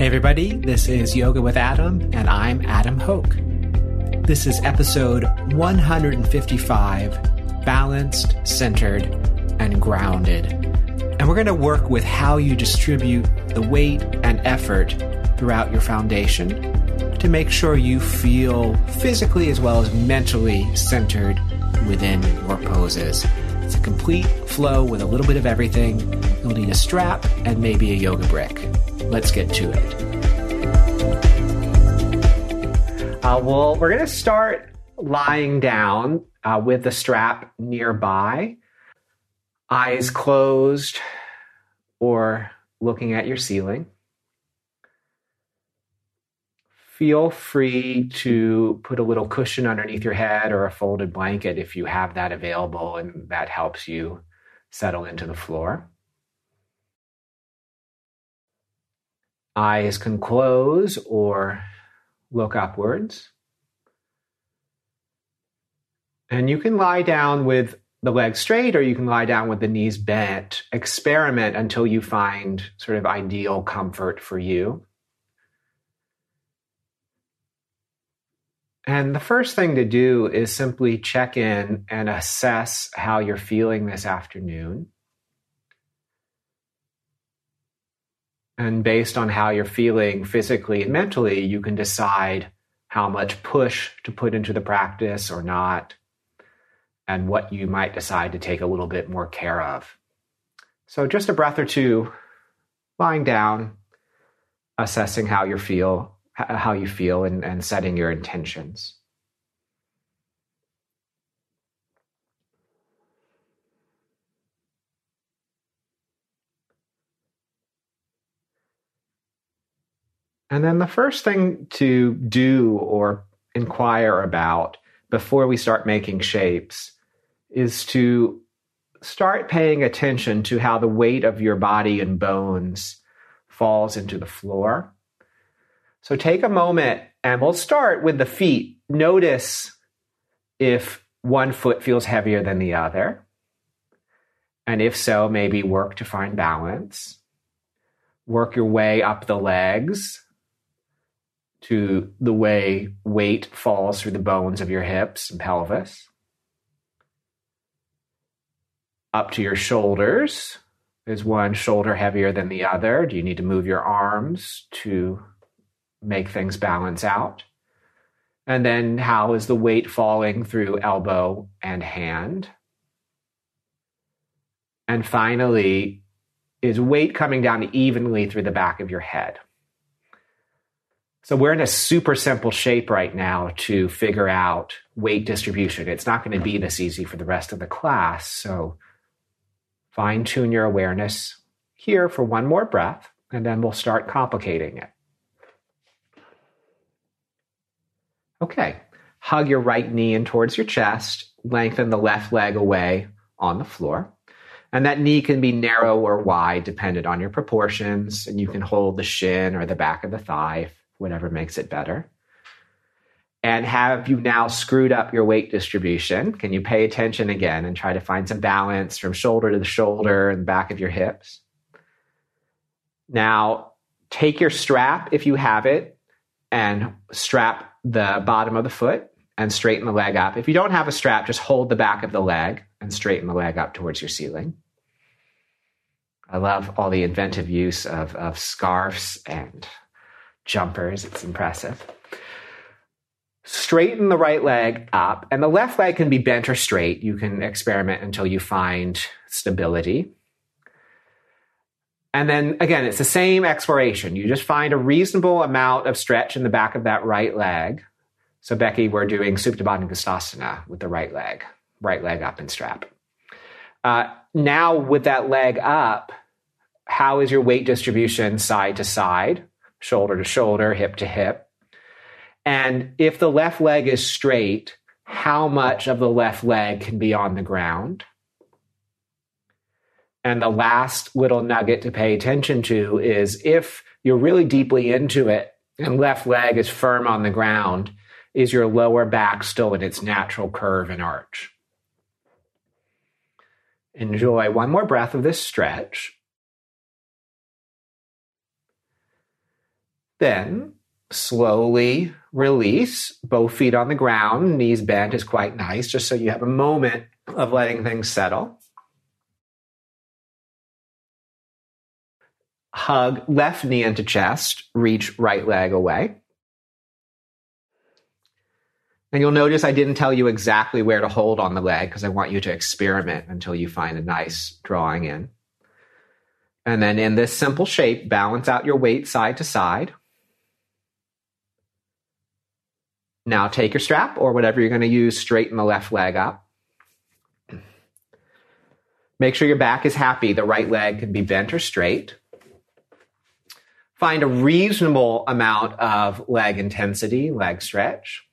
Hey, everybody, this is Yoga with Adam, and I'm Adam Hocke. This is episode 155 Balanced, Centered, and Grounded. And we're going to work with how you distribute the weight and effort throughout your foundation to make sure you feel physically as well as mentally centered within your poses. It's a complete flow with a little bit of everything. You'll need a strap and maybe a yoga brick. Let's get to it. Uh, well, we're going to start lying down uh, with the strap nearby, eyes closed or looking at your ceiling. Feel free to put a little cushion underneath your head or a folded blanket if you have that available and that helps you settle into the floor. Eyes can close or look upwards. And you can lie down with the legs straight or you can lie down with the knees bent. Experiment until you find sort of ideal comfort for you. And the first thing to do is simply check in and assess how you're feeling this afternoon. And based on how you're feeling physically and mentally, you can decide how much push to put into the practice or not, and what you might decide to take a little bit more care of. So, just a breath or two, lying down, assessing how you feel, how you feel, and, and setting your intentions. And then the first thing to do or inquire about before we start making shapes is to start paying attention to how the weight of your body and bones falls into the floor. So take a moment and we'll start with the feet. Notice if one foot feels heavier than the other. And if so, maybe work to find balance. Work your way up the legs to the way weight falls through the bones of your hips and pelvis. Up to your shoulders. Is one shoulder heavier than the other? Do you need to move your arms to make things balance out? And then how is the weight falling through elbow and hand? And finally, is weight coming down evenly through the back of your head? So we're in a super simple shape right now to figure out weight distribution. It's not going to be this easy for the rest of the class. So fine tune your awareness here for one more breath, and then we'll start complicating it. Okay, hug your right knee in towards your chest, lengthen the left leg away on the floor. And that knee can be narrow or wide dependent on your proportions, and you can hold the shin or the back of the thigh whatever makes it better. And have you now screwed up your weight distribution? Can you pay attention again and try to find some balance from shoulder to the shoulder and back of your hips? Now, take your strap if you have it and strap the bottom of the foot and straighten the leg up. If you don't have a strap, just hold the back of the leg and straighten the leg up towards your ceiling. I love all the inventive use of, of scarves and jumpers. It's impressive. Straighten the right leg up, and the left leg can be bent or straight. You can experiment until you find stability. And then again, it's the same exploration. You just find a reasonable amount of stretch in the back of that right leg. So, Becky, we're doing Supta Baddha Konasana with the right leg, right leg up and strap. Uh, now, with that leg up, how is your weight distribution side to side? Shoulder to shoulder, hip to hip. And if the left leg is straight, how much of the left leg can be on the ground? And the last little nugget to pay attention to is if you're really deeply into it and left leg is firm on the ground, is your lower back still in its natural curve and arch? Enjoy one more breath of this stretch. Then slowly release, both feet on the ground, knees bent is quite nice, just so you have a moment of letting things settle. Hug left knee into chest, reach right leg away. And you'll notice I didn't tell you exactly where to hold on the leg because I want you to experiment until you find a nice drawing in. And then in this simple shape, balance out your weight side to side. Now take your strap or whatever you're going to use, straighten the left leg up. Make sure your back is happy. The right leg can be bent or straight. Find a reasonable amount of leg intensity, leg stretch,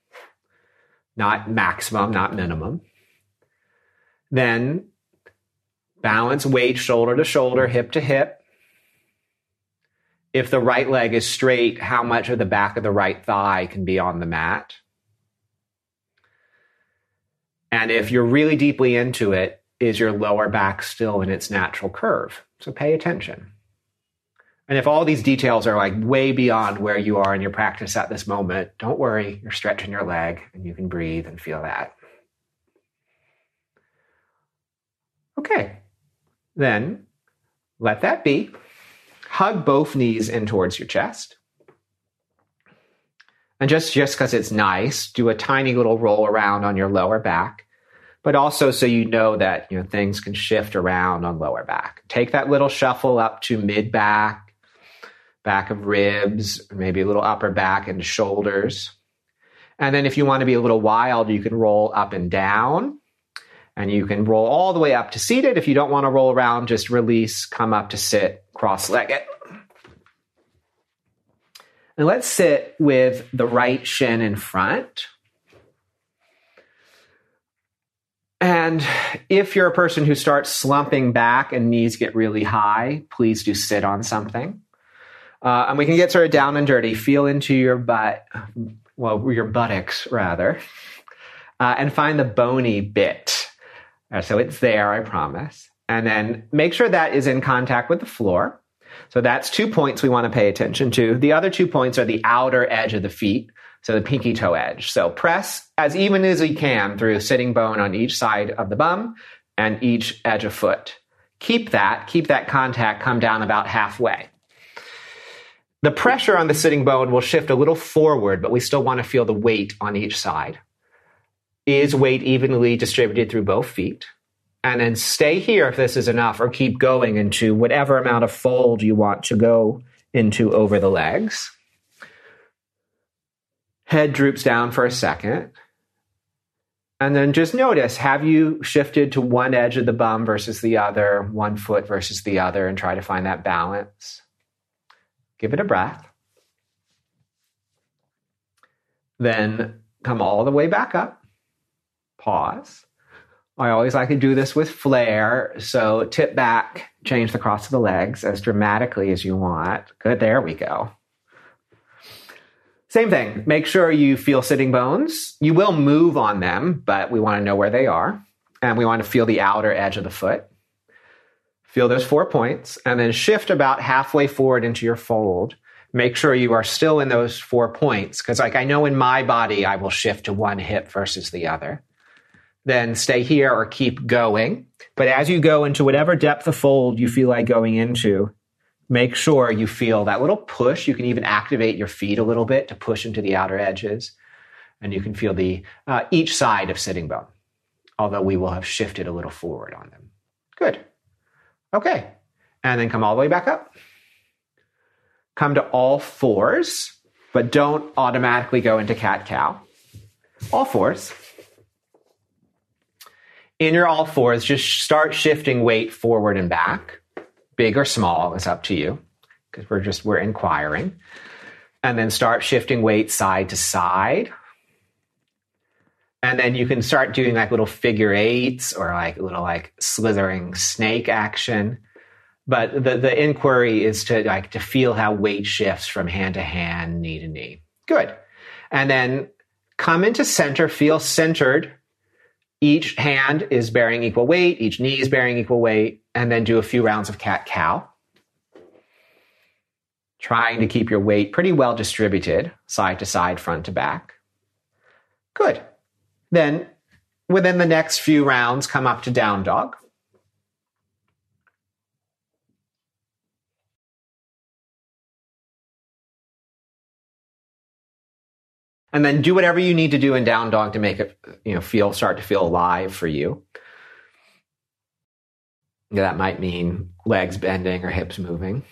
not maximum, not minimum. Then balance weight shoulder to shoulder, hip to hip. If the right leg is straight, how much of the back of the right thigh can be on the mat? And if you're really deeply into it, is your lower back still in its natural curve? So pay attention. And if all these details are like way beyond where you are in your practice at this moment, don't worry, you're stretching your leg and you can breathe and feel that. Okay, then let that be. Hug both knees in towards your chest. And just just because it's nice, do a tiny little roll around on your lower back, but also so you know that you know things can shift around on lower back. Take that little shuffle up to mid back, back of ribs, maybe a little upper back and shoulders. And then if you want to be a little wild, you can roll up and down. And you can roll all the way up to seated. If you don't want to roll around, just release, come up to sit cross legged. And let's sit with the right shin in front. And if you're a person who starts slumping back and knees get really high, please do sit on something. Uh, and we can get sort of down and dirty. Feel into your butt, well, your buttocks rather, uh, and find the bony bit. Uh, so it's there, I promise. And then make sure that is in contact with the floor. So that's two points we want to pay attention to. The other two points are the outer edge of the feet, so the pinky toe edge. So press as even as you can through sitting bone on each side of the bum and each edge of foot. Keep that, keep that contact come down about halfway. The pressure on the sitting bone will shift a little forward, but we still want to feel the weight on each side. Is weight evenly distributed through both feet? And then stay here if this is enough, or keep going into whatever amount of fold you want to go into over the legs. Head droops down for a second. And then just notice have you shifted to one edge of the bum versus the other, one foot versus the other, and try to find that balance? Give it a breath. Then come all the way back up. Pause I always like to do this with flair. So tip back, change the cross of the legs as dramatically as you want. Good, there we go. Same thing. Make sure you feel sitting bones. You will move on them, but we want to know where they are. And we want to feel the outer edge of the foot. Feel those four points and then shift about halfway forward into your fold. Make sure you are still in those four points because, like, I know in my body, I will shift to one hip versus the other then stay here or keep going. But as you go into whatever depth of fold you feel like going into, make sure you feel that little push. You can even activate your feet a little bit to push into the outer edges. And you can feel the uh, each side of sitting bone, although we will have shifted a little forward on them. Good. Okay. And then come all the way back up. Come to all fours, but don't automatically go into cat cow. All fours in your all fours, just start shifting weight forward and back. Big or small is up to you because we're just, we're inquiring. And then start shifting weight side to side. And then you can start doing like little figure eights or like little like slithering snake action. But the, the inquiry is to like to feel how weight shifts from hand to hand, knee to knee. Good. And then come into center, feel centered each hand is bearing equal weight, each knee is bearing equal weight, and then do a few rounds of cat cow. trying to keep your weight pretty well distributed, side to side, front to back. Good. Then, within the next few rounds, come up to down dog. And then do whatever you need to do in down dog to make it, you know, feel start to feel alive for you. That might mean legs bending or hips moving.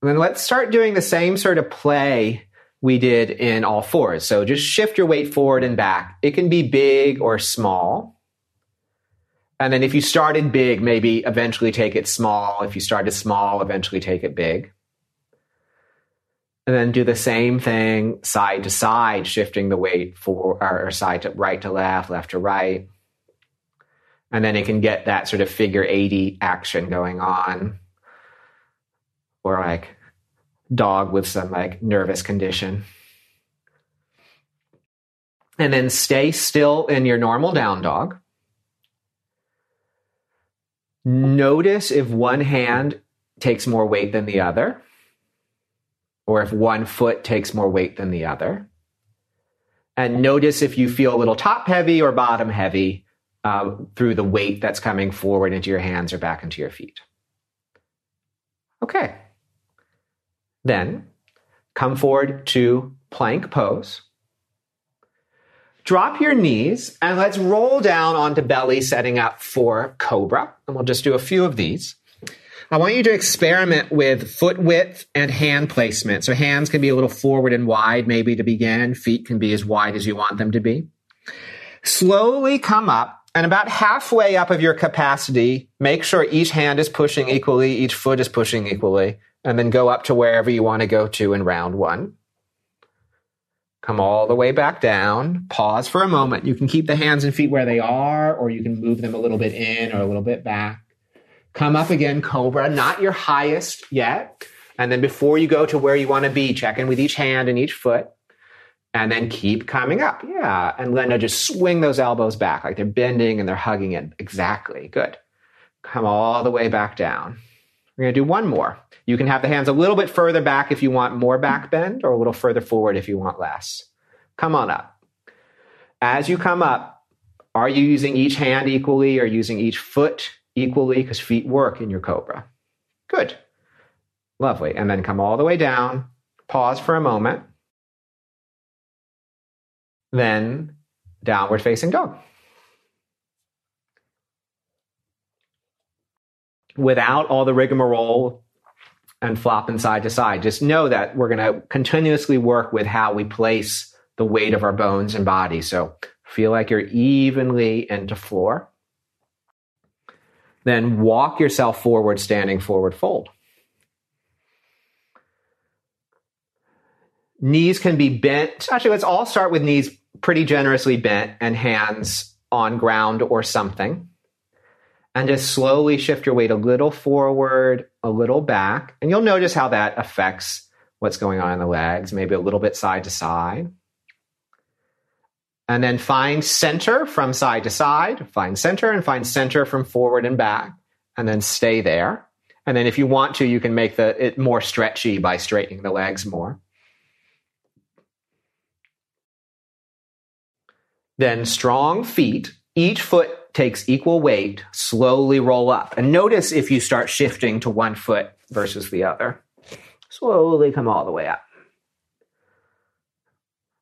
And then let's start doing the same sort of play we did in all fours. So just shift your weight forward and back. It can be big or small. And then if you started big, maybe eventually take it small. If you started small, eventually take it big. And then do the same thing side to side, shifting the weight for or side to right to left, left to right. And then it can get that sort of figure 80 action going on or like dog with some like nervous condition. And then stay still in your normal down dog. Notice if one hand takes more weight than the other, or if one foot takes more weight than the other. And notice if you feel a little top heavy or bottom heavy uh, through the weight that's coming forward into your hands or back into your feet. Okay. Then come forward to plank pose. Drop your knees and let's roll down onto belly, setting up for cobra. And we'll just do a few of these. I want you to experiment with foot width and hand placement. So hands can be a little forward and wide, maybe to begin. Feet can be as wide as you want them to be. Slowly come up and about halfway up of your capacity, make sure each hand is pushing equally, each foot is pushing equally and then go up to wherever you want to go to in round one. Come all the way back down. Pause for a moment. You can keep the hands and feet where they are, or you can move them a little bit in or a little bit back. Come up again, Cobra, not your highest yet. And then before you go to where you want to be, check in with each hand and each foot. And then keep coming up. Yeah. And then just swing those elbows back like they're bending and they're hugging it. Exactly. Good. Come all the way back down. We're going to do one more. You can have the hands a little bit further back if you want more back bend or a little further forward if you want less. Come on up. As you come up, are you using each hand equally or using each foot equally? Because feet work in your cobra. Good. Lovely. And then come all the way down. Pause for a moment. Then downward facing dog. without all the rigmarole and flopping side to side. Just know that we're going to continuously work with how we place the weight of our bones and body. So feel like you're evenly into floor. Then walk yourself forward, standing forward fold. Knees can be bent. Actually, let's all start with knees pretty generously bent and hands on ground or something and just slowly shift your weight a little forward, a little back. And you'll notice how that affects what's going on in the legs, maybe a little bit side to side. And then find center from side to side, find center and find center from forward and back, and then stay there. And then if you want to, you can make the, it more stretchy by straightening the legs more. Then strong feet, each foot takes equal weight, slowly roll up. And notice if you start shifting to one foot versus the other. Slowly come all the way up.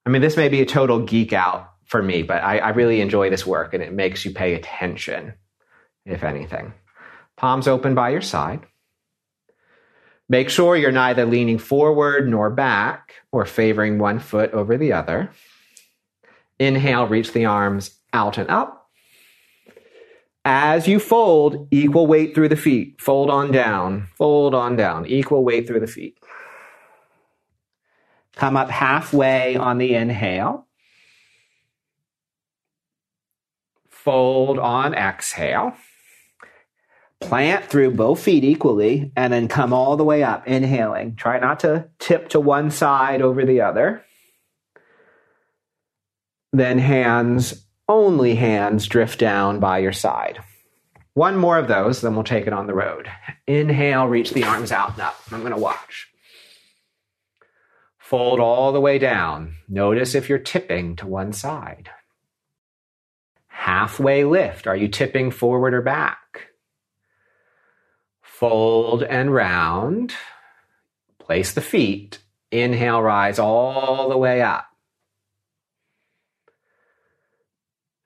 I mean, this may be a total geek out for me, but I, I really enjoy this work and it makes you pay attention, if anything. Palms open by your side. Make sure you're neither leaning forward nor back or favoring one foot over the other. Inhale, reach the arms out and up. As you fold, equal weight through the feet. Fold on down, fold on down, equal weight through the feet. Come up halfway on the inhale. Fold on exhale. Plant through both feet equally and then come all the way up, inhaling. Try not to tip to one side over the other. Then hands only hands drift down by your side. One more of those, then we'll take it on the road. Inhale, reach the arms out and up. I'm going to watch. Fold all the way down. Notice if you're tipping to one side. Halfway lift. Are you tipping forward or back? Fold and round. Place the feet. Inhale, rise all the way up.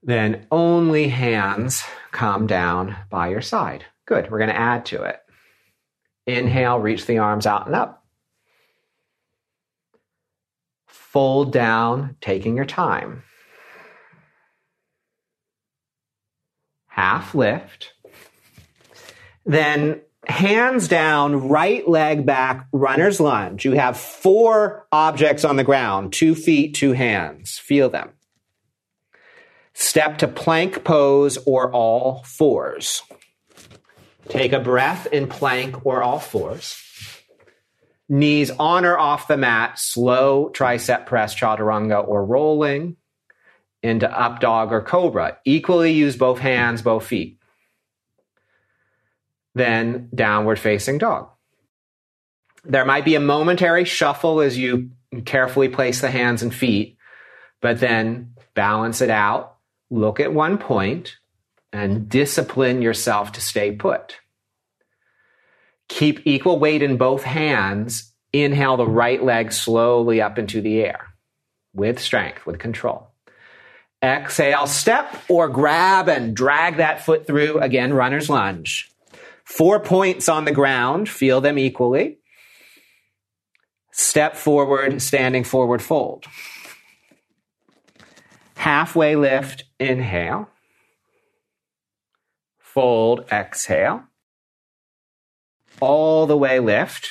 Then only hands come down by your side. Good. We're going to add to it. Inhale, reach the arms out and up. Fold down, taking your time. Half lift. Then hands down, right leg back, runner's lunge. You have four objects on the ground two feet, two hands. Feel them. Step to plank pose or all fours. Take a breath in plank or all fours. Knees on or off the mat, slow tricep press, chaturanga, or rolling into up dog or cobra. Equally use both hands, both feet. Then downward facing dog. There might be a momentary shuffle as you carefully place the hands and feet, but then balance it out, look at one point, and discipline yourself to stay put. Keep equal weight in both hands. Inhale the right leg slowly up into the air with strength, with control. Exhale, step or grab and drag that foot through. Again, runner's lunge. Four points on the ground, feel them equally. Step forward, standing forward fold. Halfway lift, inhale. Fold, exhale all the way lift.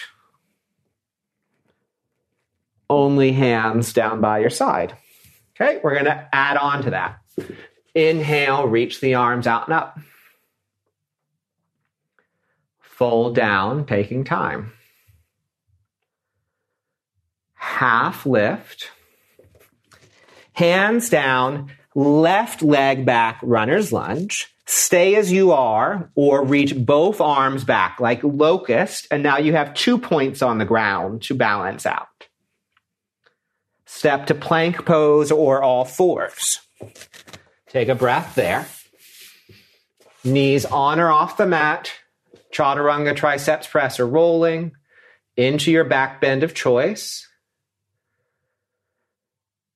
Only hands down by your side. Okay, we're going to add on to that. Inhale, reach the arms out and up. Fold down, taking time. Half lift. Hands down, left leg back, runner's lunge stay as you are or reach both arms back like locust. And now you have two points on the ground to balance out. Step to plank pose or all fours. Take a breath there. Knees on or off the mat. Chaturanga triceps press or rolling into your back bend of choice.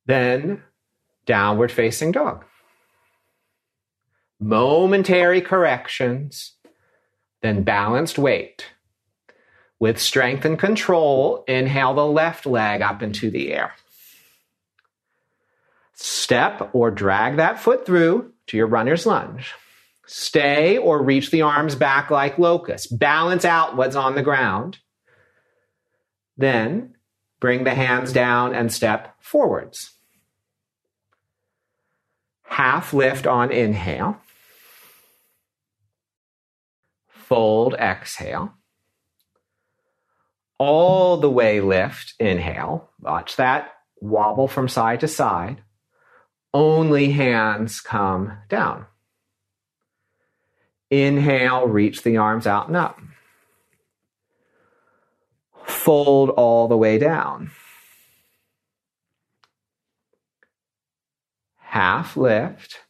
Then downward facing dog momentary corrections, then balanced weight. With strength and control, inhale the left leg up into the air. Step or drag that foot through to your runner's lunge. Stay or reach the arms back like locust. Balance out what's on the ground. Then bring the hands down and step forwards. Half lift on inhale. fold, exhale. All the way lift, inhale. Watch that wobble from side to side. Only hands come down. Inhale, reach the arms out and up. Fold all the way down. Half lift.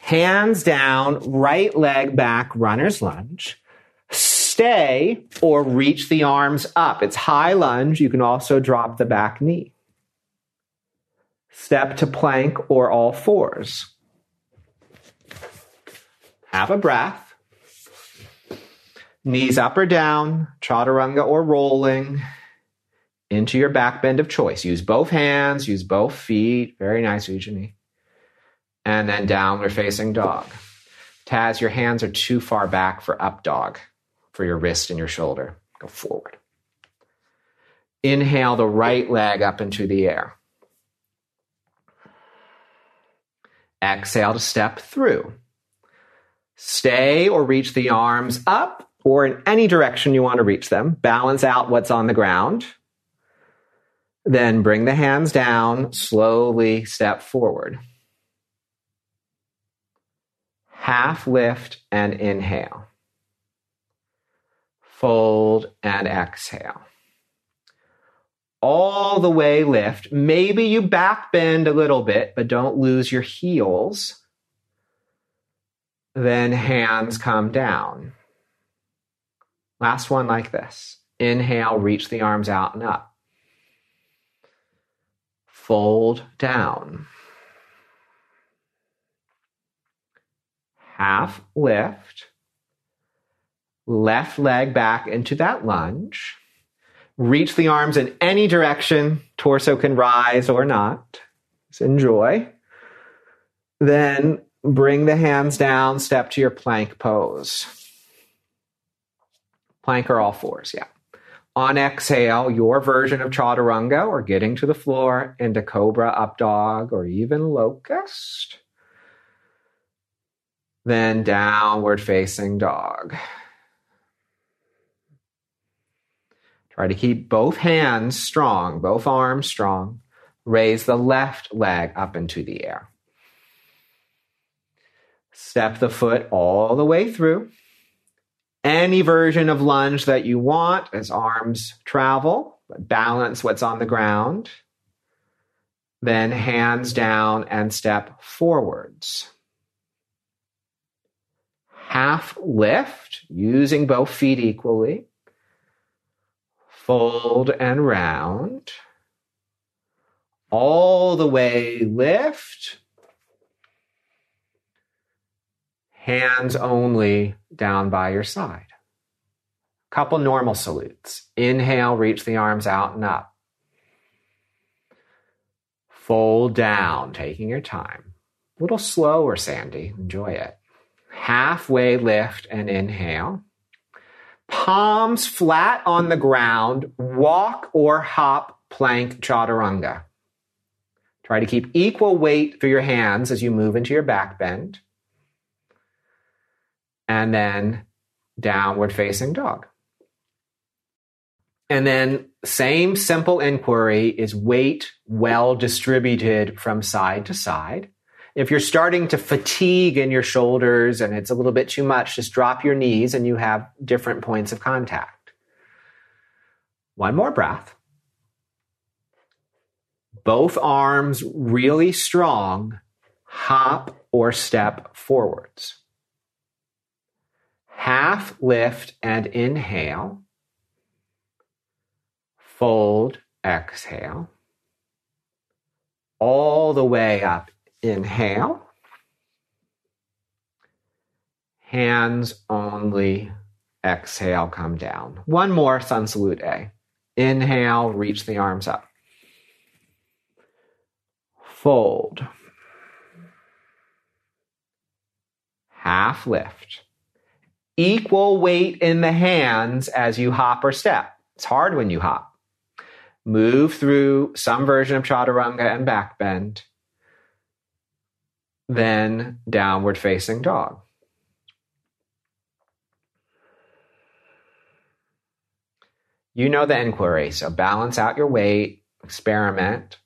Hands down, right leg back, runner's lunge. Stay or reach the arms up. It's high lunge. You can also drop the back knee. Step to plank or all fours. Have a breath. Knees up or down, chaturanga or rolling into your back bend of choice. Use both hands, use both feet. Very nice, Ujjayi and then downward facing dog. Taz, your hands are too far back for up dog for your wrist and your shoulder. Go forward. Inhale the right leg up into the air. Exhale to step through. Stay or reach the arms up or in any direction you want to reach them. Balance out what's on the ground. Then bring the hands down, slowly step forward. half lift and inhale. Fold and exhale. All the way lift. Maybe you back bend a little bit, but don't lose your heels. Then hands come down. Last one like this. Inhale, reach the arms out and up. Fold down. half lift, left leg back into that lunge. Reach the arms in any direction. Torso can rise or not. Just enjoy. Then bring the hands down, step to your plank pose. Plank or all fours, yeah. On exhale, your version of chaturanga or getting to the floor into cobra, up dog, or even locust then downward facing dog. Try to keep both hands strong, both arms strong. Raise the left leg up into the air. Step the foot all the way through. Any version of lunge that you want as arms travel, balance what's on the ground. Then hands down and step forwards half lift using both feet equally. Fold and round. All the way lift. Hands only down by your side. Couple normal salutes. Inhale, reach the arms out and up. Fold down, taking your time. A little slower, Sandy. Enjoy it halfway lift and inhale. Palms flat on the ground, walk or hop plank chaturanga. Try to keep equal weight through your hands as you move into your back bend. And then downward facing dog. And then same simple inquiry is weight well distributed from side to side. If you're starting to fatigue in your shoulders and it's a little bit too much, just drop your knees and you have different points of contact. One more breath. Both arms really strong, hop or step forwards. Half lift and inhale. Fold, exhale. All the way up Inhale. Hands only. Exhale, come down. One more sun salute A. Inhale, reach the arms up. Fold. Half lift. Equal weight in the hands as you hop or step. It's hard when you hop. Move through some version of chaturanga and back bend then downward facing dog. You know the inquiry, so balance out your weight, experiment.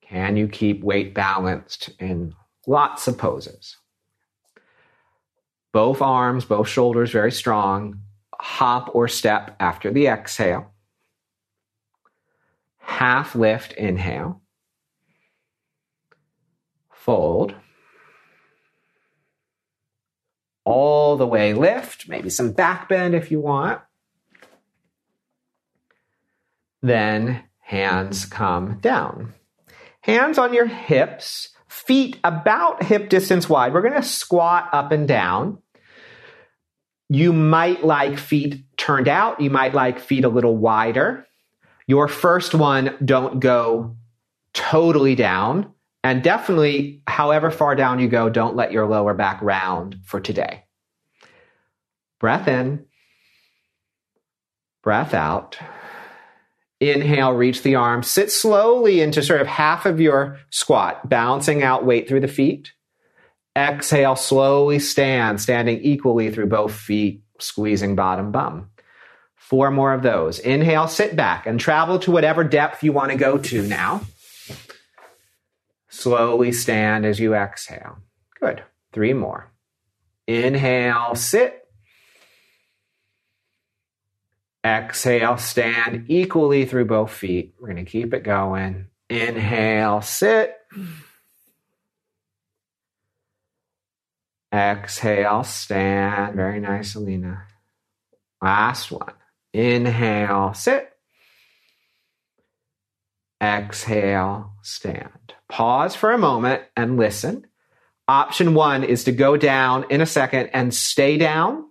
Can you keep weight balanced in lots of poses? Both arms, both shoulders very strong. Hop or step after the exhale. Half lift, inhale fold, all the way lift, maybe some back bend if you want. Then hands come down. Hands on your hips, feet about hip distance wide. We're going to squat up and down. You might like feet turned out. You might like feet a little wider. Your first one, don't go totally down. And definitely, however far down you go, don't let your lower back round for today. Breath in, breath out. Inhale, reach the arms. Sit slowly into sort of half of your squat, balancing out weight through the feet. Exhale, slowly stand, standing equally through both feet, squeezing bottom bum. Four more of those. Inhale, sit back and travel to whatever depth you want to go to now. Slowly stand as you exhale. Good. Three more. Inhale, sit. Exhale, stand equally through both feet. We're going to keep it going. Inhale, sit. Exhale, stand. Very nice, Alina. Last one. Inhale, sit. Exhale, stand. Pause for a moment and listen. Option one is to go down in a second and stay down.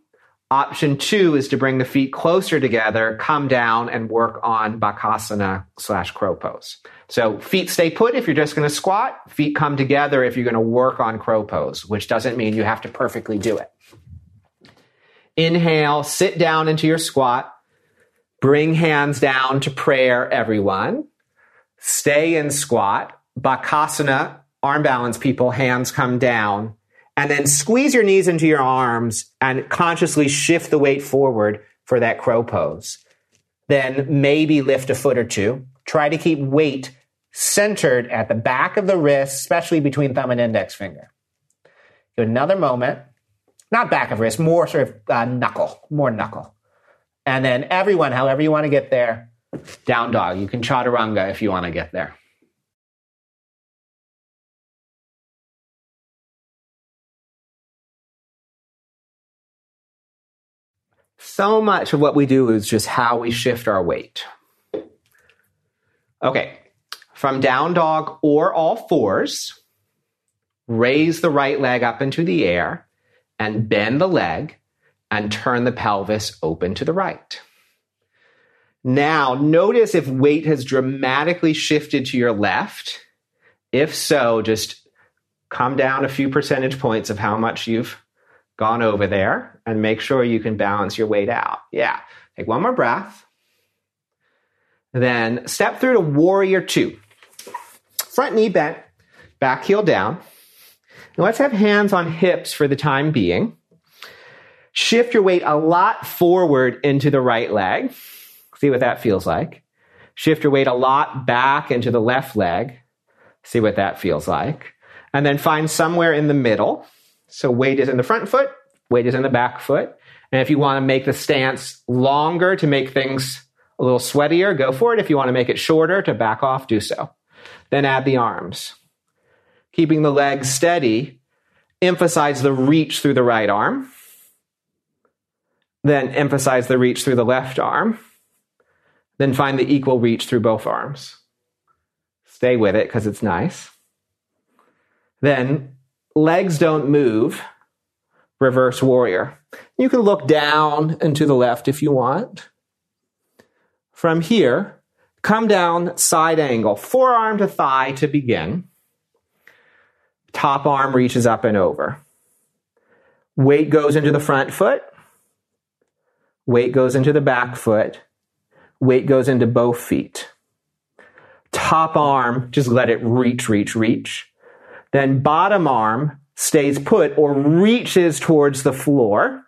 Option two is to bring the feet closer together, come down and work on Bakasana slash crow pose. So feet stay put if you're just going to squat. Feet come together if you're going to work on crow pose, which doesn't mean you have to perfectly do it. Inhale, sit down into your squat. Bring hands down to prayer, everyone. Stay in squat. Bakasana, arm balance people, hands come down and then squeeze your knees into your arms and consciously shift the weight forward for that crow pose. Then maybe lift a foot or two. Try to keep weight centered at the back of the wrist, especially between thumb and index finger. Another moment. Not back of wrist, more sort of uh, knuckle, more knuckle. And then everyone, however you want to get there, down dog. You can chaturanga if you want to get there. So much of what we do is just how we shift our weight. Okay, from down dog or all fours, raise the right leg up into the air and bend the leg and turn the pelvis open to the right. Now, notice if weight has dramatically shifted to your left. If so, just come down a few percentage points of how much you've gone over there and make sure you can balance your weight out. Yeah. Take one more breath. Then step through to warrior two. Front knee bent, back heel down. Now let's have hands on hips for the time being. Shift your weight a lot forward into the right leg. See what that feels like. Shift your weight a lot back into the left leg. See what that feels like. And then find somewhere in the middle so weight is in the front foot, weight is in the back foot. And if you want to make the stance longer to make things a little sweatier, go for it. If you want to make it shorter to back off, do so. Then add the arms. Keeping the legs steady, emphasize the reach through the right arm. Then emphasize the reach through the left arm. Then find the equal reach through both arms. Stay with it because it's nice. Then legs don't move, reverse warrior. You can look down and to the left if you want. From here, come down side angle, forearm to thigh to begin. Top arm reaches up and over. Weight goes into the front foot. Weight goes into the back foot. Weight goes into both feet. Top arm, just let it reach, reach, reach. Then bottom arm stays put or reaches towards the floor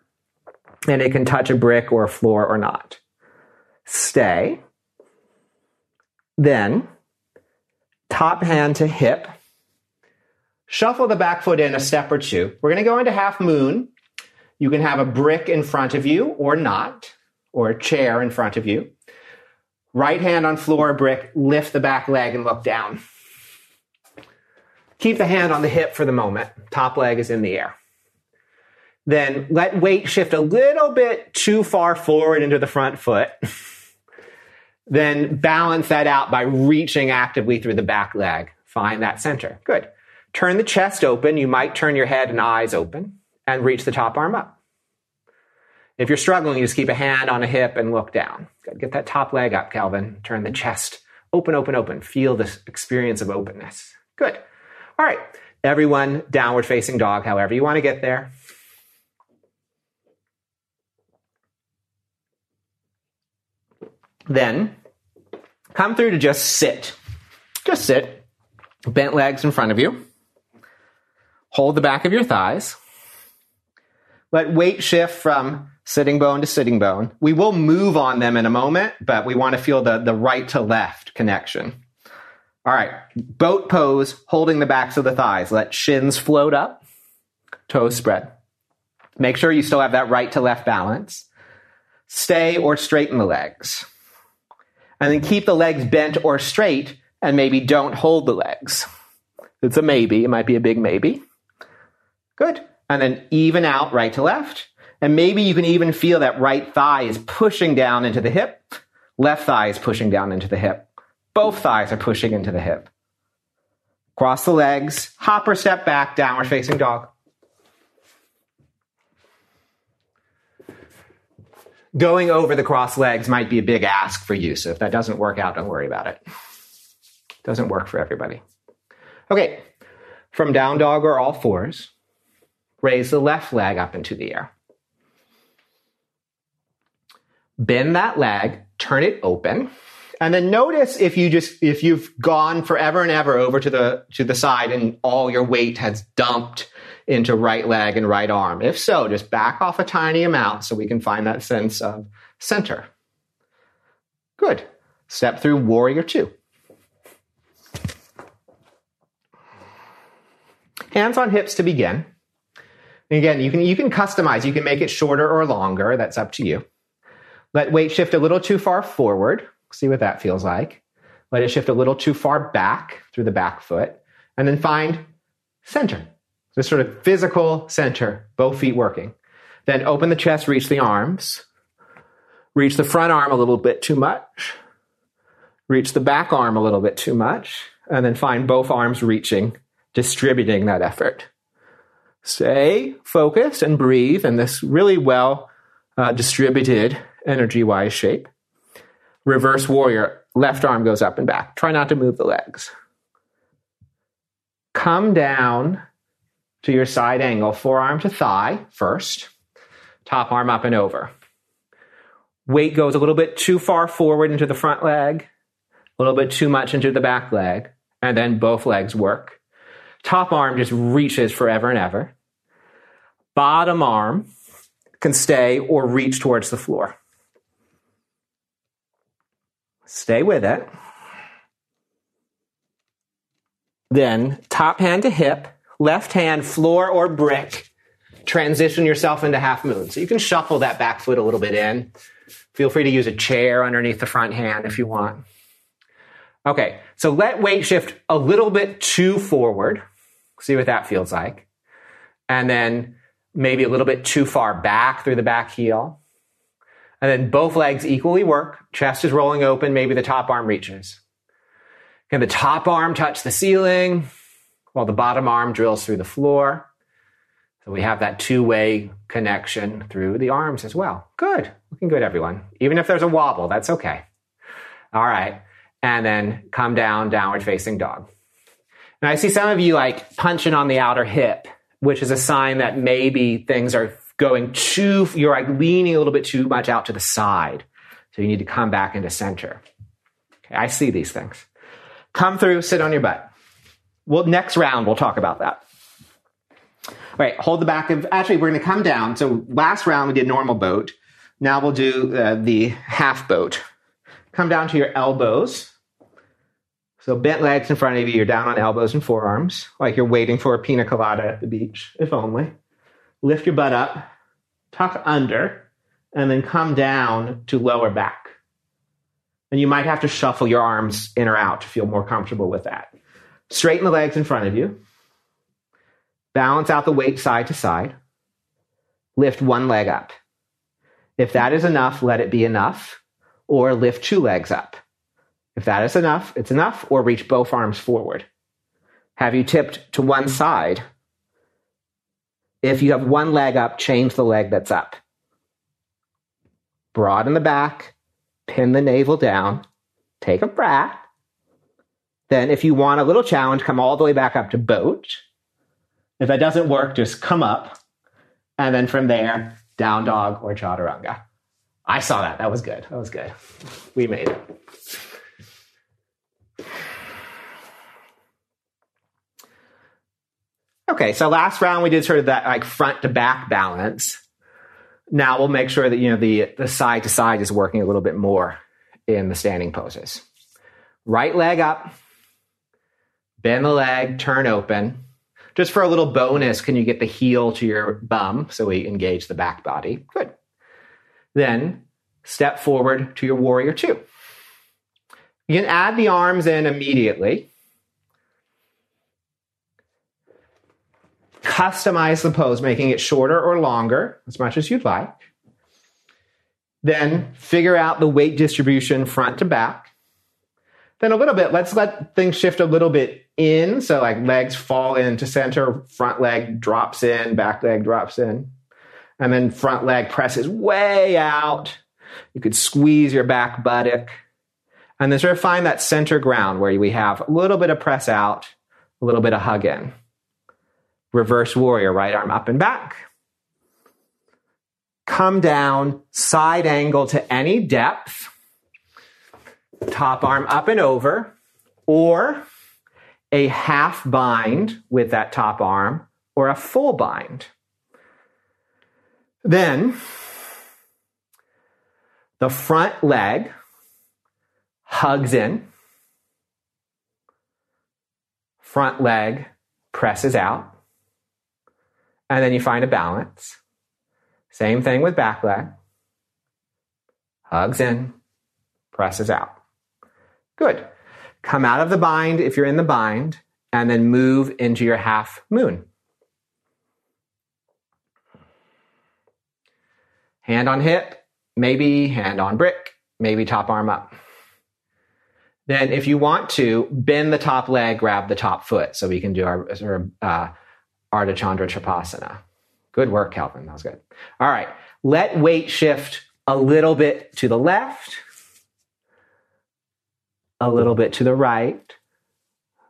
and it can touch a brick or a floor or not. Stay. Then top hand to hip. Shuffle the back foot in a step or two. We're going to go into half moon. You can have a brick in front of you or not, or a chair in front of you. Right hand on floor, brick, lift the back leg and look down. Keep the hand on the hip for the moment. Top leg is in the air. Then let weight shift a little bit too far forward into the front foot. then balance that out by reaching actively through the back leg. Find that center. Good. Turn the chest open. You might turn your head and eyes open and reach the top arm up. If you're struggling, you just keep a hand on a hip and look down. Good. Get that top leg up, Calvin. Turn the chest open, open, open. Feel this experience of openness. Good. All right, everyone, downward facing dog, however you want to get there. Then come through to just sit. Just sit. Bent legs in front of you. Hold the back of your thighs. Let weight shift from sitting bone to sitting bone. We will move on them in a moment, but we want to feel the, the right to left connection. All right, boat pose, holding the backs of the thighs. Let shins float up. toes spread. Make sure you still have that right to left balance. Stay or straighten the legs. And then keep the legs bent or straight and maybe don't hold the legs. It's a maybe. It might be a big maybe. Good. And then even out right to left. And maybe you can even feel that right thigh is pushing down into the hip. Left thigh is pushing down into the hip. Both thighs are pushing into the hip. Cross the legs, hop or step back, downward facing dog. Going over the cross legs might be a big ask for you, so if that doesn't work out, don't worry about it. Doesn't work for everybody. Okay, from down dog or all fours, raise the left leg up into the air. Bend that leg, turn it open, and then notice if you just if you've gone forever and ever over to the to the side and all your weight has dumped into right leg and right arm. If so, just back off a tiny amount so we can find that sense of center. Good. Step through warrior two. Hands on hips to begin. And again, you can you can customize. You can make it shorter or longer. That's up to you. Let weight shift a little too far forward. See what that feels like. Let it shift a little too far back through the back foot. And then find center. This sort of physical center, both feet working. Then open the chest, reach the arms. Reach the front arm a little bit too much. Reach the back arm a little bit too much. And then find both arms reaching, distributing that effort. Stay focused and breathe in this really well uh, distributed energy wise shape. Reverse warrior, left arm goes up and back. Try not to move the legs. Come down to your side angle, forearm to thigh first, top arm up and over. Weight goes a little bit too far forward into the front leg, a little bit too much into the back leg, and then both legs work. Top arm just reaches forever and ever. Bottom arm can stay or reach towards the floor. Stay with it. Then top hand to hip, left hand floor or brick. Transition yourself into half moon. So you can shuffle that back foot a little bit in. Feel free to use a chair underneath the front hand if you want. Okay, so let weight shift a little bit too forward. See what that feels like. And then maybe a little bit too far back through the back heel. And then both legs equally work. Chest is rolling open. Maybe the top arm reaches. Can the top arm touch the ceiling while the bottom arm drills through the floor? So we have that two way connection through the arms as well. Good. Looking good, everyone. Even if there's a wobble, that's okay. All right. And then come down, downward facing dog. And I see some of you like punching on the outer hip, which is a sign that maybe things are going too, you're like leaning a little bit too much out to the side. So you need to come back into center. Okay, I see these things. Come through, sit on your butt. Well, next round, we'll talk about that. All right, hold the back of, actually, we're going to come down. So last round, we did normal boat. Now we'll do uh, the half boat. Come down to your elbows. So bent legs in front of you, you're down on elbows and forearms, like you're waiting for a pina colada at the beach, if only. Lift your butt up, tuck under, and then come down to lower back. And you might have to shuffle your arms in or out to feel more comfortable with that. Straighten the legs in front of you. Balance out the weight side to side. Lift one leg up. If that is enough, let it be enough, or lift two legs up. If that is enough, it's enough, or reach both arms forward. Have you tipped to one side? If you have one leg up, change the leg that's up. Broaden the back, pin the navel down, take a breath. Then, if you want a little challenge, come all the way back up to boat. If that doesn't work, just come up. And then from there, down dog or chaturanga. I saw that. That was good. That was good. We made it. Okay, so last round we did sort of that like front to back balance. Now we'll make sure that you know the the side to side is working a little bit more in the standing poses. Right leg up, bend the leg, turn open. just for a little bonus, can you get the heel to your bum so we engage the back body? Good. Then step forward to your warrior two. You can add the arms in immediately. Customize the pose, making it shorter or longer, as much as you'd like. Then figure out the weight distribution front to back. Then a little bit, let's let things shift a little bit in. So like legs fall into center, front leg drops in, back leg drops in. And then front leg presses way out. You could squeeze your back buttock. And then sort of find that center ground where we have a little bit of press out, a little bit of hug in. Reverse warrior, right arm up and back. Come down, side angle to any depth. Top arm up and over. Or a half bind with that top arm or a full bind. Then the front leg hugs in, front leg presses out, and then you find a balance. Same thing with back leg. Hugs in, presses out. Good. Come out of the bind if you're in the bind, and then move into your half moon. Hand on hip, maybe hand on brick, maybe top arm up. Then, if you want to, bend the top leg, grab the top foot, so we can do our, our uh, Ardha Chandra. Good work, Calvin. That was good. All right. Let weight shift a little bit to the left a little bit to the right.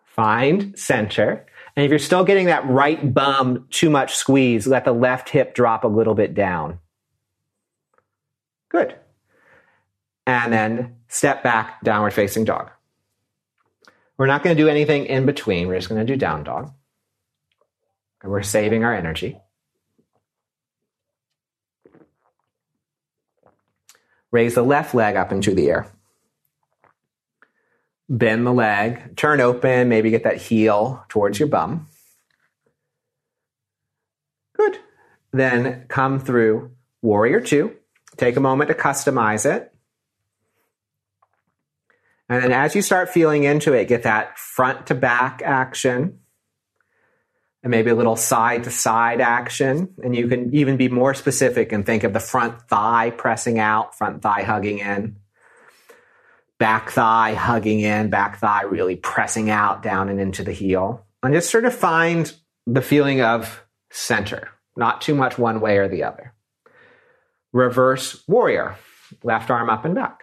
Find center. And if you're still getting that right bum too much squeeze, let the left hip drop a little bit down. Good. And then step back, downward facing dog. We're not going to do anything in between. We're just going to do down dog. And we're saving our energy. Raise the left leg up into the air bend the leg, turn open, maybe get that heel towards your bum. Good. Then come through warrior two. Take a moment to customize it. And then as you start feeling into it, get that front to back action and maybe a little side to side action. And you can even be more specific and think of the front thigh pressing out, front thigh hugging in back thigh hugging in, back thigh really pressing out down and into the heel. And just sort of find the feeling of center, not too much one way or the other. Reverse warrior, left arm up and back.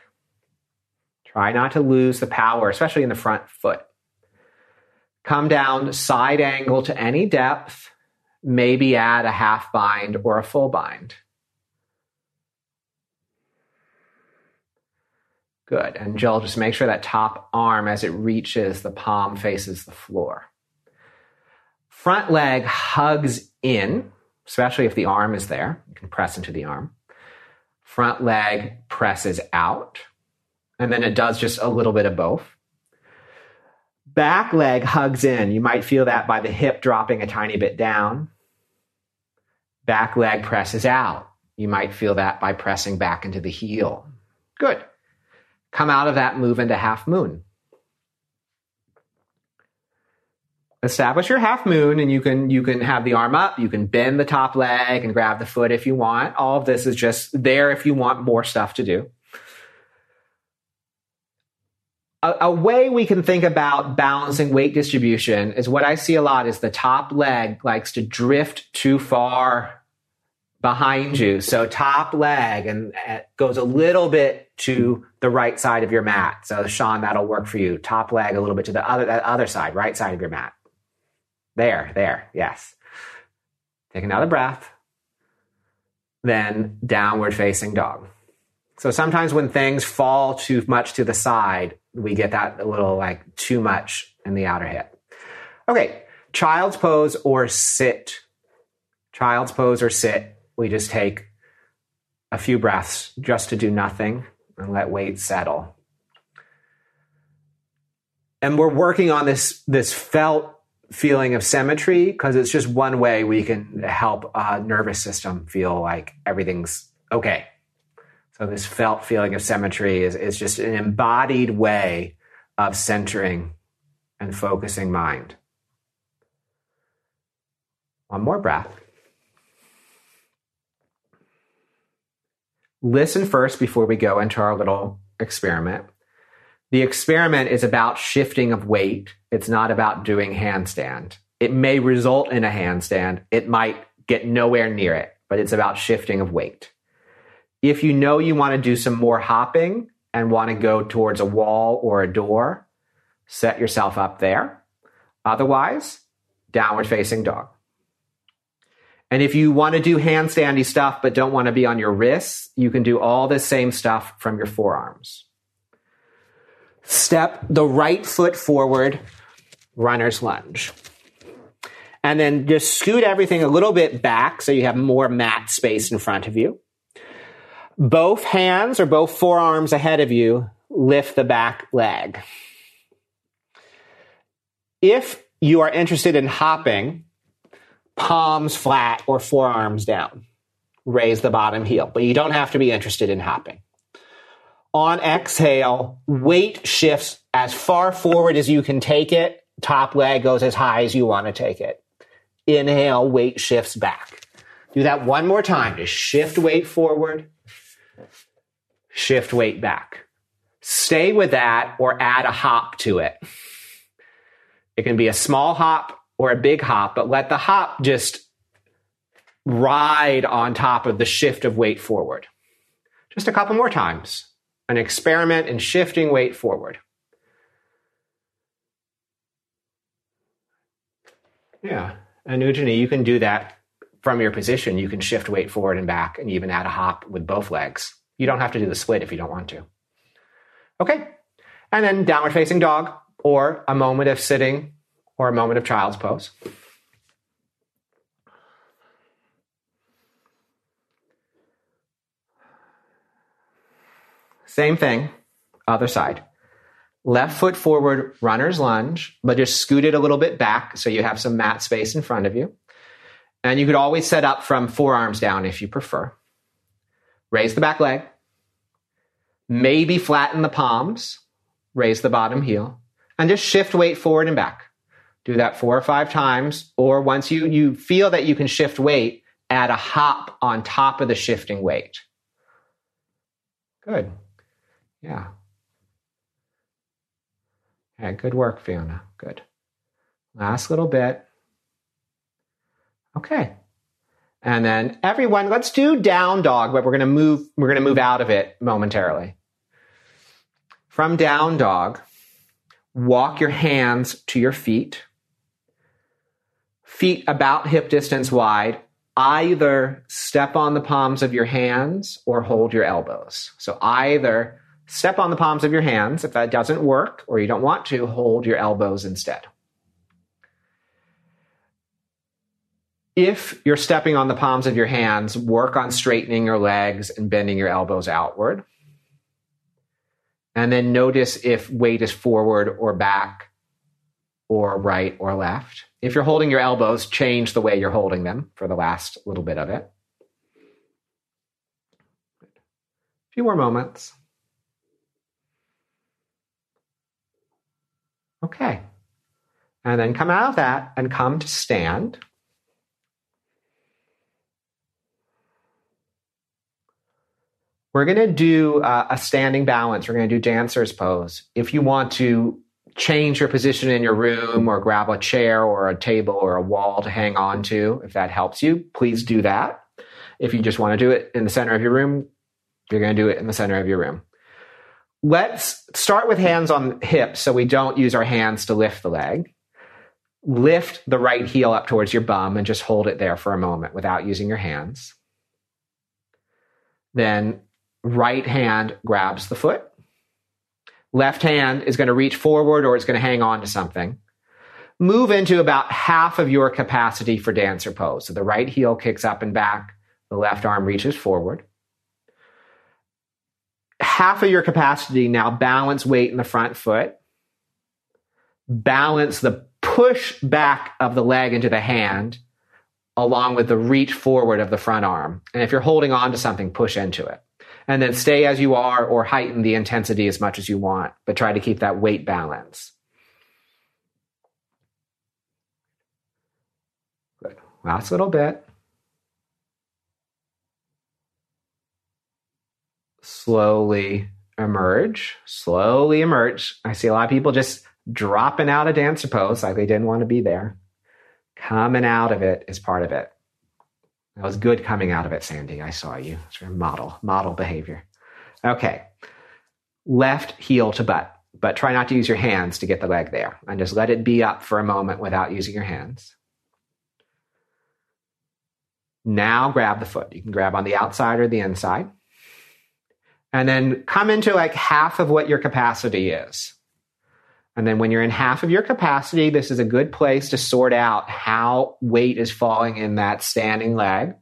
Try not to lose the power, especially in the front foot. Come down side angle to any depth, maybe add a half bind or a full bind. Good. And Jill, just make sure that top arm, as it reaches the palm, faces the floor. Front leg hugs in, especially if the arm is there. You can press into the arm. Front leg presses out. And then it does just a little bit of both. Back leg hugs in. You might feel that by the hip dropping a tiny bit down. Back leg presses out. You might feel that by pressing back into the heel. Good come out of that move into half moon. Establish your half moon and you can you can have the arm up, you can bend the top leg and grab the foot if you want. All of this is just there if you want more stuff to do. A, a, way we can think about balancing weight distribution is what I see a lot is the top leg likes to drift too far behind you. So top leg and uh, goes a little bit to the right side of your mat. So Sean, that'll work for you. Top leg a little bit to the other, that other side, right side of your mat. There, there, yes. Take another breath. Then downward facing dog. So sometimes when things fall too much to the side, we get that a little like too much in the outer hip. Okay, child's pose or sit. Child's pose or sit we just take a few breaths just to do nothing and let weight settle. And we're working on this, this felt feeling of symmetry because it's just one way we can help a nervous system feel like everything's okay. So this felt feeling of symmetry is, is just an embodied way of centering and focusing mind. One more breath. Listen first before we go into our little experiment. The experiment is about shifting of weight. It's not about doing handstand. It may result in a handstand. It might get nowhere near it, but it's about shifting of weight. If you know you want to do some more hopping and want to go towards a wall or a door, set yourself up there. Otherwise, downward facing dog. And if you want to do handstandy stuff but don't want to be on your wrists, you can do all the same stuff from your forearms. Step the right foot forward, runner's lunge. And then just scoot everything a little bit back so you have more mat space in front of you. Both hands or both forearms ahead of you lift the back leg. If you are interested in hopping, palms flat or forearms down. Raise the bottom heel, but you don't have to be interested in hopping. On exhale, weight shifts as far forward as you can take it. Top leg goes as high as you want to take it. Inhale, weight shifts back. Do that one more time. Just shift weight forward, shift weight back. Stay with that or add a hop to it. It can be a small hop or a big hop, but let the hop just ride on top of the shift of weight forward. Just a couple more times. An experiment in shifting weight forward. Yeah. And Ujjayi, you can do that from your position. You can shift weight forward and back and even add a hop with both legs. You don't have to do the split if you don't want to. Okay. And then downward facing dog or a moment of sitting or a moment of child's pose. Same thing, other side. Left foot forward, runner's lunge, but just scoot it a little bit back so you have some mat space in front of you. And you could always set up from forearms down if you prefer. Raise the back leg. Maybe flatten the palms. Raise the bottom heel. And just shift weight forward and back. Do that four or five times. Or once you, you feel that you can shift weight, add a hop on top of the shifting weight. Good. Yeah. Yeah, good work, Fiona. Good. Last little bit. Okay. And then everyone, let's do down dog, but we're going to move, we're going to move out of it momentarily. From down dog, walk your hands to your feet feet about hip distance wide, either step on the palms of your hands or hold your elbows. So either step on the palms of your hands. If that doesn't work or you don't want to, hold your elbows instead. If you're stepping on the palms of your hands, work on straightening your legs and bending your elbows outward. And then notice if weight is forward or back or right or left. If you're holding your elbows, change the way you're holding them for the last little bit of it. A few more moments. Okay. And then come out of that and come to stand. We're going to do uh, a standing balance. We're going to do dancer's pose. If you want to change your position in your room or grab a chair or a table or a wall to hang on to. If that helps you, please do that. If you just want to do it in the center of your room, you're going to do it in the center of your room. Let's start with hands on hips so we don't use our hands to lift the leg. Lift the right heel up towards your bum and just hold it there for a moment without using your hands. Then right hand grabs the foot left hand is going to reach forward or it's going to hang on to something. Move into about half of your capacity for dancer pose. So the right heel kicks up and back, the left arm reaches forward. Half of your capacity now balance weight in the front foot. Balance the push back of the leg into the hand along with the reach forward of the front arm. And if you're holding on to something, push into it. And then stay as you are or heighten the intensity as much as you want, but try to keep that weight balance. Good. Last little bit. Slowly emerge, slowly emerge. I see a lot of people just dropping out of dancer pose like they didn't want to be there. Coming out of it is part of it. That was good coming out of it, Sandy. I saw you. It's your model, model behavior. Okay. Left heel to butt, but try not to use your hands to get the leg there and just let it be up for a moment without using your hands. Now grab the foot. You can grab on the outside or the inside. And then come into like half of what your capacity is. And then when you're in half of your capacity, this is a good place to sort out how weight is falling in that standing leg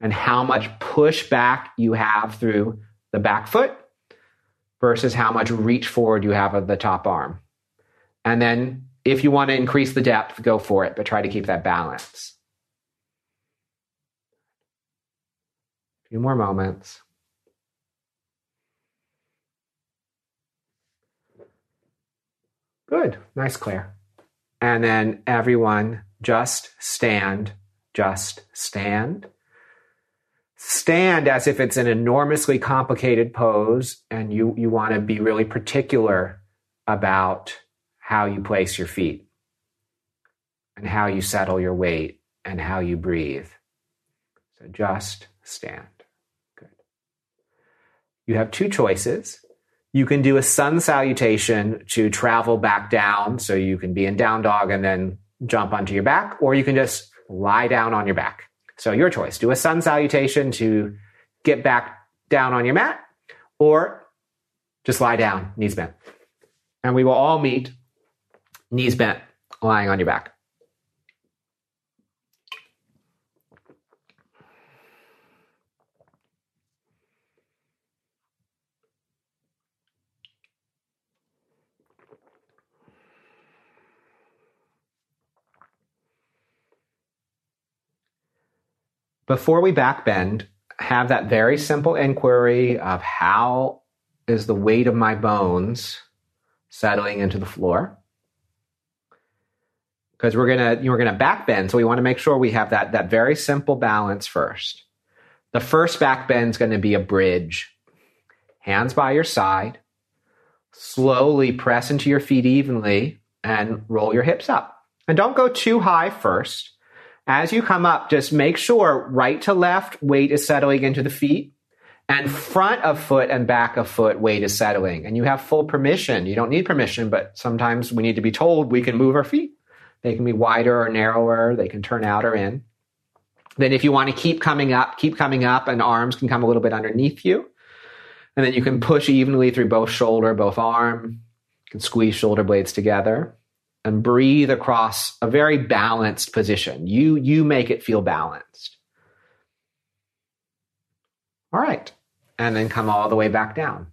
and how much pushback you have through the back foot versus how much reach forward you have of the top arm. And then if you want to increase the depth, go for it, but try to keep that balance. A few more moments. Good. Nice, Claire. And then everyone just stand, just stand. Stand as if it's an enormously complicated pose and you, you want to be really particular about how you place your feet and how you settle your weight and how you breathe. So just stand. Good. You have two choices. You can do a sun salutation to travel back down. So you can be in down dog and then jump onto your back, or you can just lie down on your back. So your choice. Do a sun salutation to get back down on your mat, or just lie down, knees bent. And we will all meet knees bent, lying on your back. Before we backbend, have that very simple inquiry of how is the weight of my bones settling into the floor? Because we're gonna we're gonna backbend, so we want to make sure we have that that very simple balance first. The first backbend is going to be a bridge. Hands by your side. Slowly press into your feet evenly and roll your hips up. And don't go too high first as you come up, just make sure right to left weight is settling into the feet and front of foot and back of foot weight is settling. And you have full permission. You don't need permission, but sometimes we need to be told we can move our feet. They can be wider or narrower, they can turn out or in. Then, if you want to keep coming up, keep coming up, and arms can come a little bit underneath you. And then you can push evenly through both shoulder, both arm. You can squeeze shoulder blades together and breathe across a very balanced position. You, you make it feel balanced. All right. And then come all the way back down.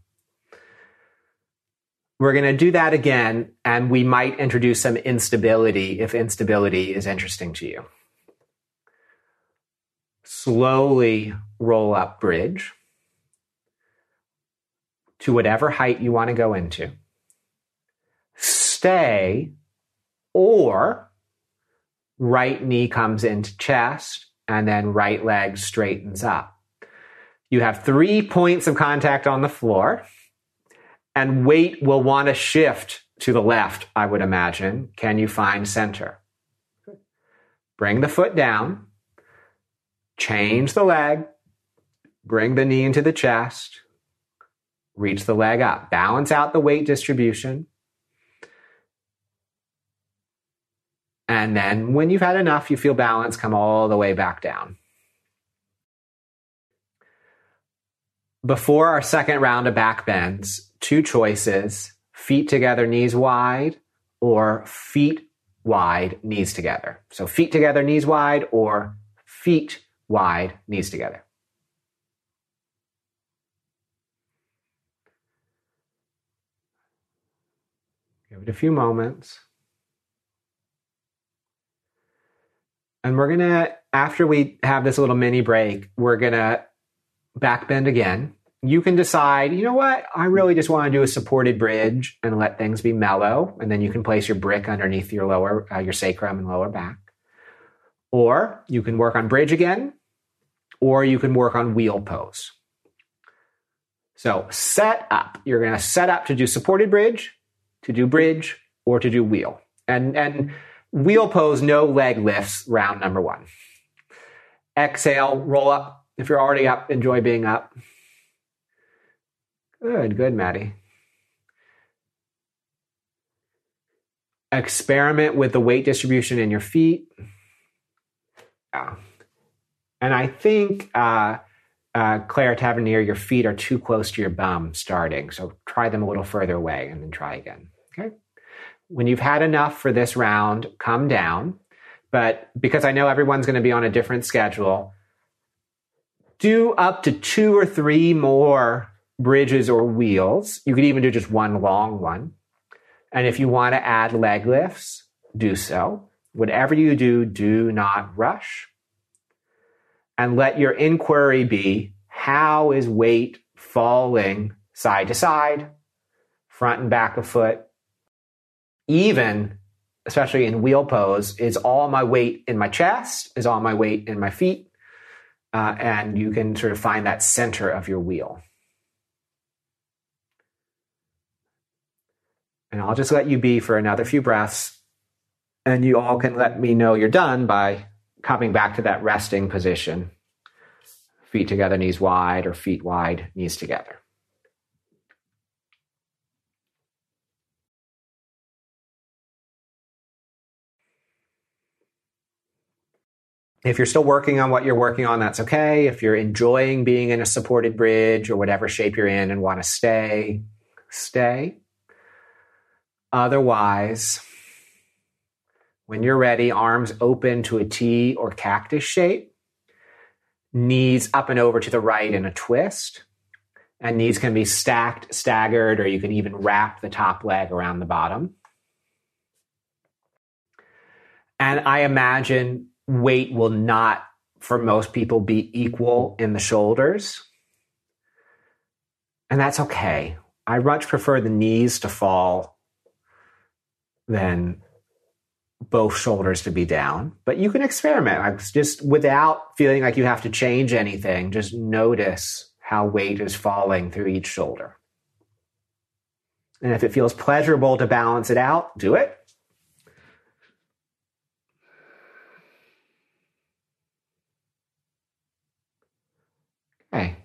We're going to do that again, and we might introduce some instability if instability is interesting to you. Slowly roll up bridge to whatever height you want to go into. Stay or right knee comes into chest and then right leg straightens up. You have three points of contact on the floor, and weight will want to shift to the left, I would imagine. Can you find center? Bring the foot down, change the leg, bring the knee into the chest, reach the leg up, balance out the weight distribution, And then when you've had enough, you feel balance, come all the way back down. Before our second round of back bends, two choices feet together, knees wide, or feet wide, knees together. So feet together, knees wide, or feet wide, knees together. Give it a few moments. And we're going to, after we have this little mini break, we're going to back bend again. You can decide, you know what, I really just want to do a supported bridge and let things be mellow. And then you can place your brick underneath your lower, uh, your sacrum and lower back. Or you can work on bridge again, or you can work on wheel pose. So set up. You're going to set up to do supported bridge, to do bridge, or to do wheel. And, and wheel pose, no leg lifts, round number one. Exhale, roll up. If you're already up, enjoy being up. Good, good, Maddie. Experiment with the weight distribution in your feet. Yeah. And I think uh, uh, Claire Tavernier, your feet are too close to your bum starting. So try them a little further away and then try again. Okay. When you've had enough for this round, come down. But because I know everyone's going to be on a different schedule, do up to two or three more bridges or wheels. You could even do just one long one. And if you want to add leg lifts, do so. Whatever you do, do not rush and let your inquiry be how is weight falling side to side, front and back of foot, even, especially in wheel pose, is all my weight in my chest, is all my weight in my feet, uh, and you can sort of find that center of your wheel. And I'll just let you be for another few breaths, and you all can let me know you're done by coming back to that resting position. Feet together, knees wide, or feet wide, knees together. If you're still working on what you're working on, that's okay. If you're enjoying being in a supported bridge or whatever shape you're in and want to stay, stay. Otherwise, when you're ready, arms open to a T or cactus shape, knees up and over to the right in a twist. And knees can be stacked, staggered, or you can even wrap the top leg around the bottom. And I imagine weight will not, for most people, be equal in the shoulders. And that's okay. I much prefer the knees to fall than both shoulders to be down, but you can experiment. Like just without feeling like you have to change anything, just notice how weight is falling through each shoulder. And if it feels pleasurable to balance it out, do it. Okay.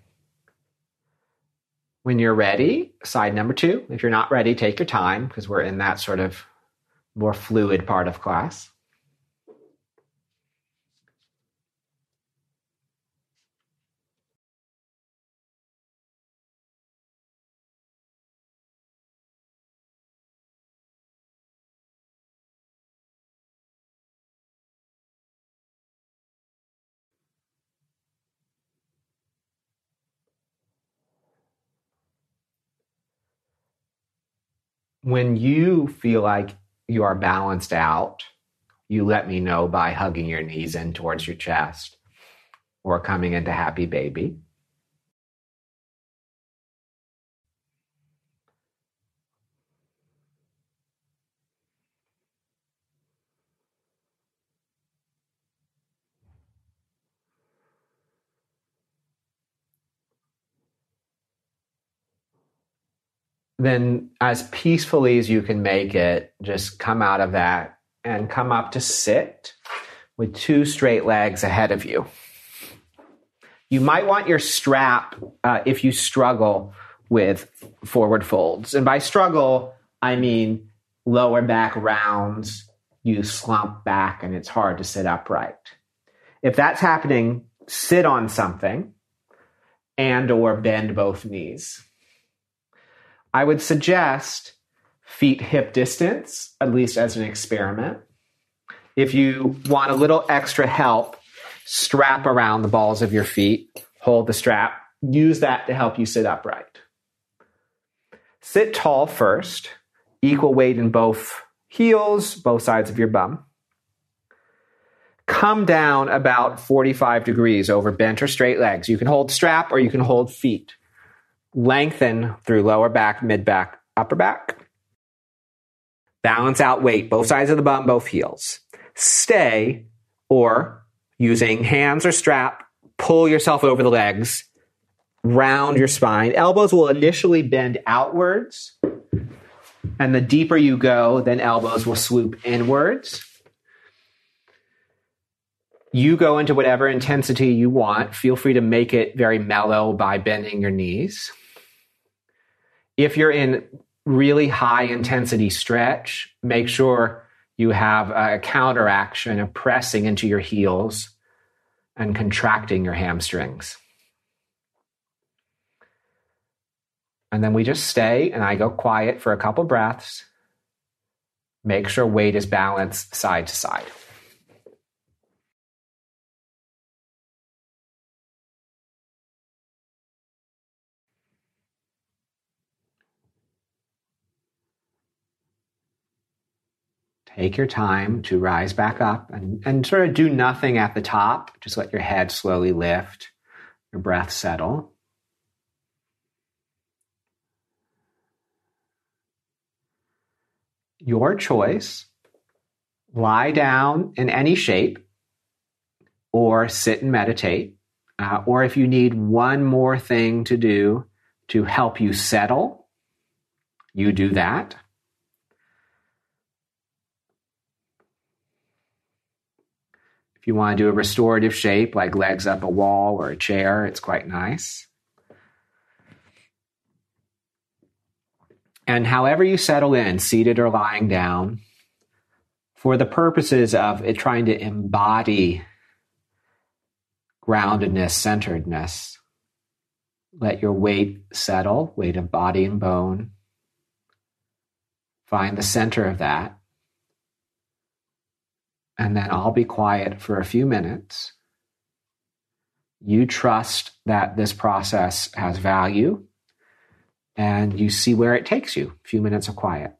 When you're ready, side number two. If you're not ready, take your time because we're in that sort of more fluid part of class. When you feel like you are balanced out, you let me know by hugging your knees in towards your chest or coming into happy baby. Then as peacefully as you can make it, just come out of that and come up to sit with two straight legs ahead of you. You might want your strap uh, if you struggle with forward folds. And by struggle, I mean lower back rounds, you slump back and it's hard to sit upright. If that's happening, sit on something and or bend both knees. I would suggest feet hip distance, at least as an experiment. If you want a little extra help, strap around the balls of your feet, hold the strap, use that to help you sit upright. Sit tall first, equal weight in both heels, both sides of your bum. come down about 45 degrees over bent or straight legs. You can hold strap or you can hold feet. Lengthen through lower back, mid back, upper back. Balance out weight, both sides of the bum, both heels. Stay or using hands or strap, pull yourself over the legs, round your spine. Elbows will initially bend outwards. And the deeper you go, then elbows will swoop inwards. You go into whatever intensity you want. Feel free to make it very mellow by bending your knees. If you're in really high intensity stretch, make sure you have a counteraction of pressing into your heels and contracting your hamstrings. And then we just stay and I go quiet for a couple breaths. Make sure weight is balanced side to side. Take your time to rise back up and, and sort of do nothing at the top. Just let your head slowly lift, your breath settle. Your choice. Lie down in any shape or sit and meditate. Uh, or if you need one more thing to do to help you settle, you do that. If you want to do a restorative shape like legs up a wall or a chair, it's quite nice. And however you settle in, seated or lying down, for the purposes of it trying to embody groundedness, centeredness, let your weight settle, weight of body and bone. Find the center of that and then I'll be quiet for a few minutes. You trust that this process has value and you see where it takes you. A few minutes of quiet.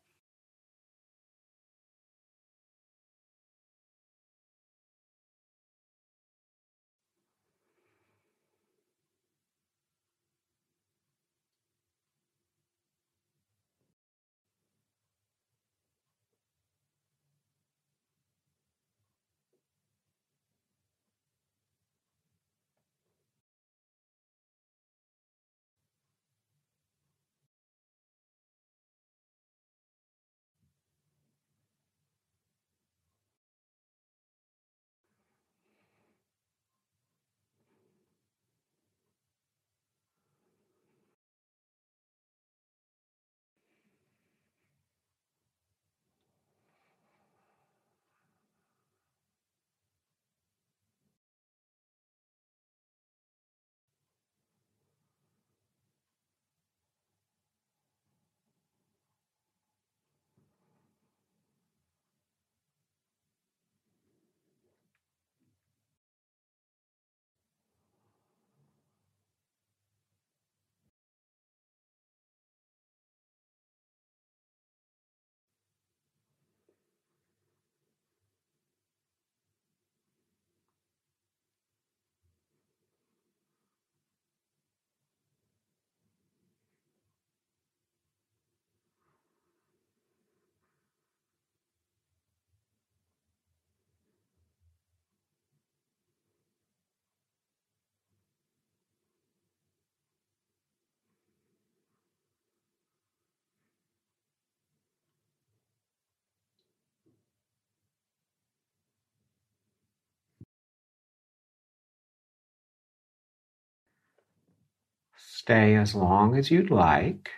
Stay as long as you'd like.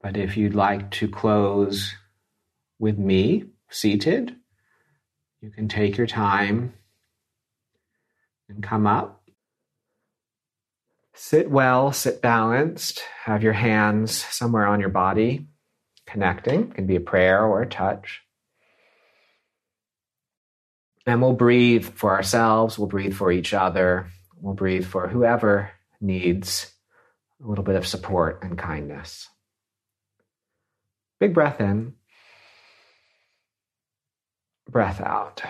But if you'd like to close with me seated, you can take your time and come up. Sit well, sit balanced. Have your hands somewhere on your body, connecting. It can be a prayer or a touch. And we'll breathe for ourselves, we'll breathe for each other. We'll breathe for whoever needs a little bit of support and kindness. Big breath in. breath out.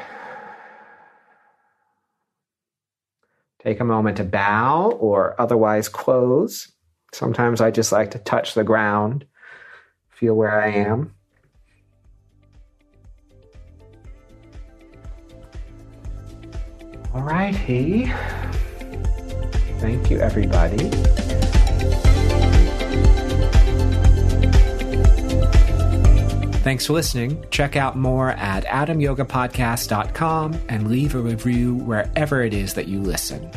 Take a moment to bow or otherwise close. Sometimes I just like to touch the ground, feel where I am. All righty. Thank you, everybody. Thanks for listening. Check out more at adamyogapodcast.com and leave a review wherever it is that you listen.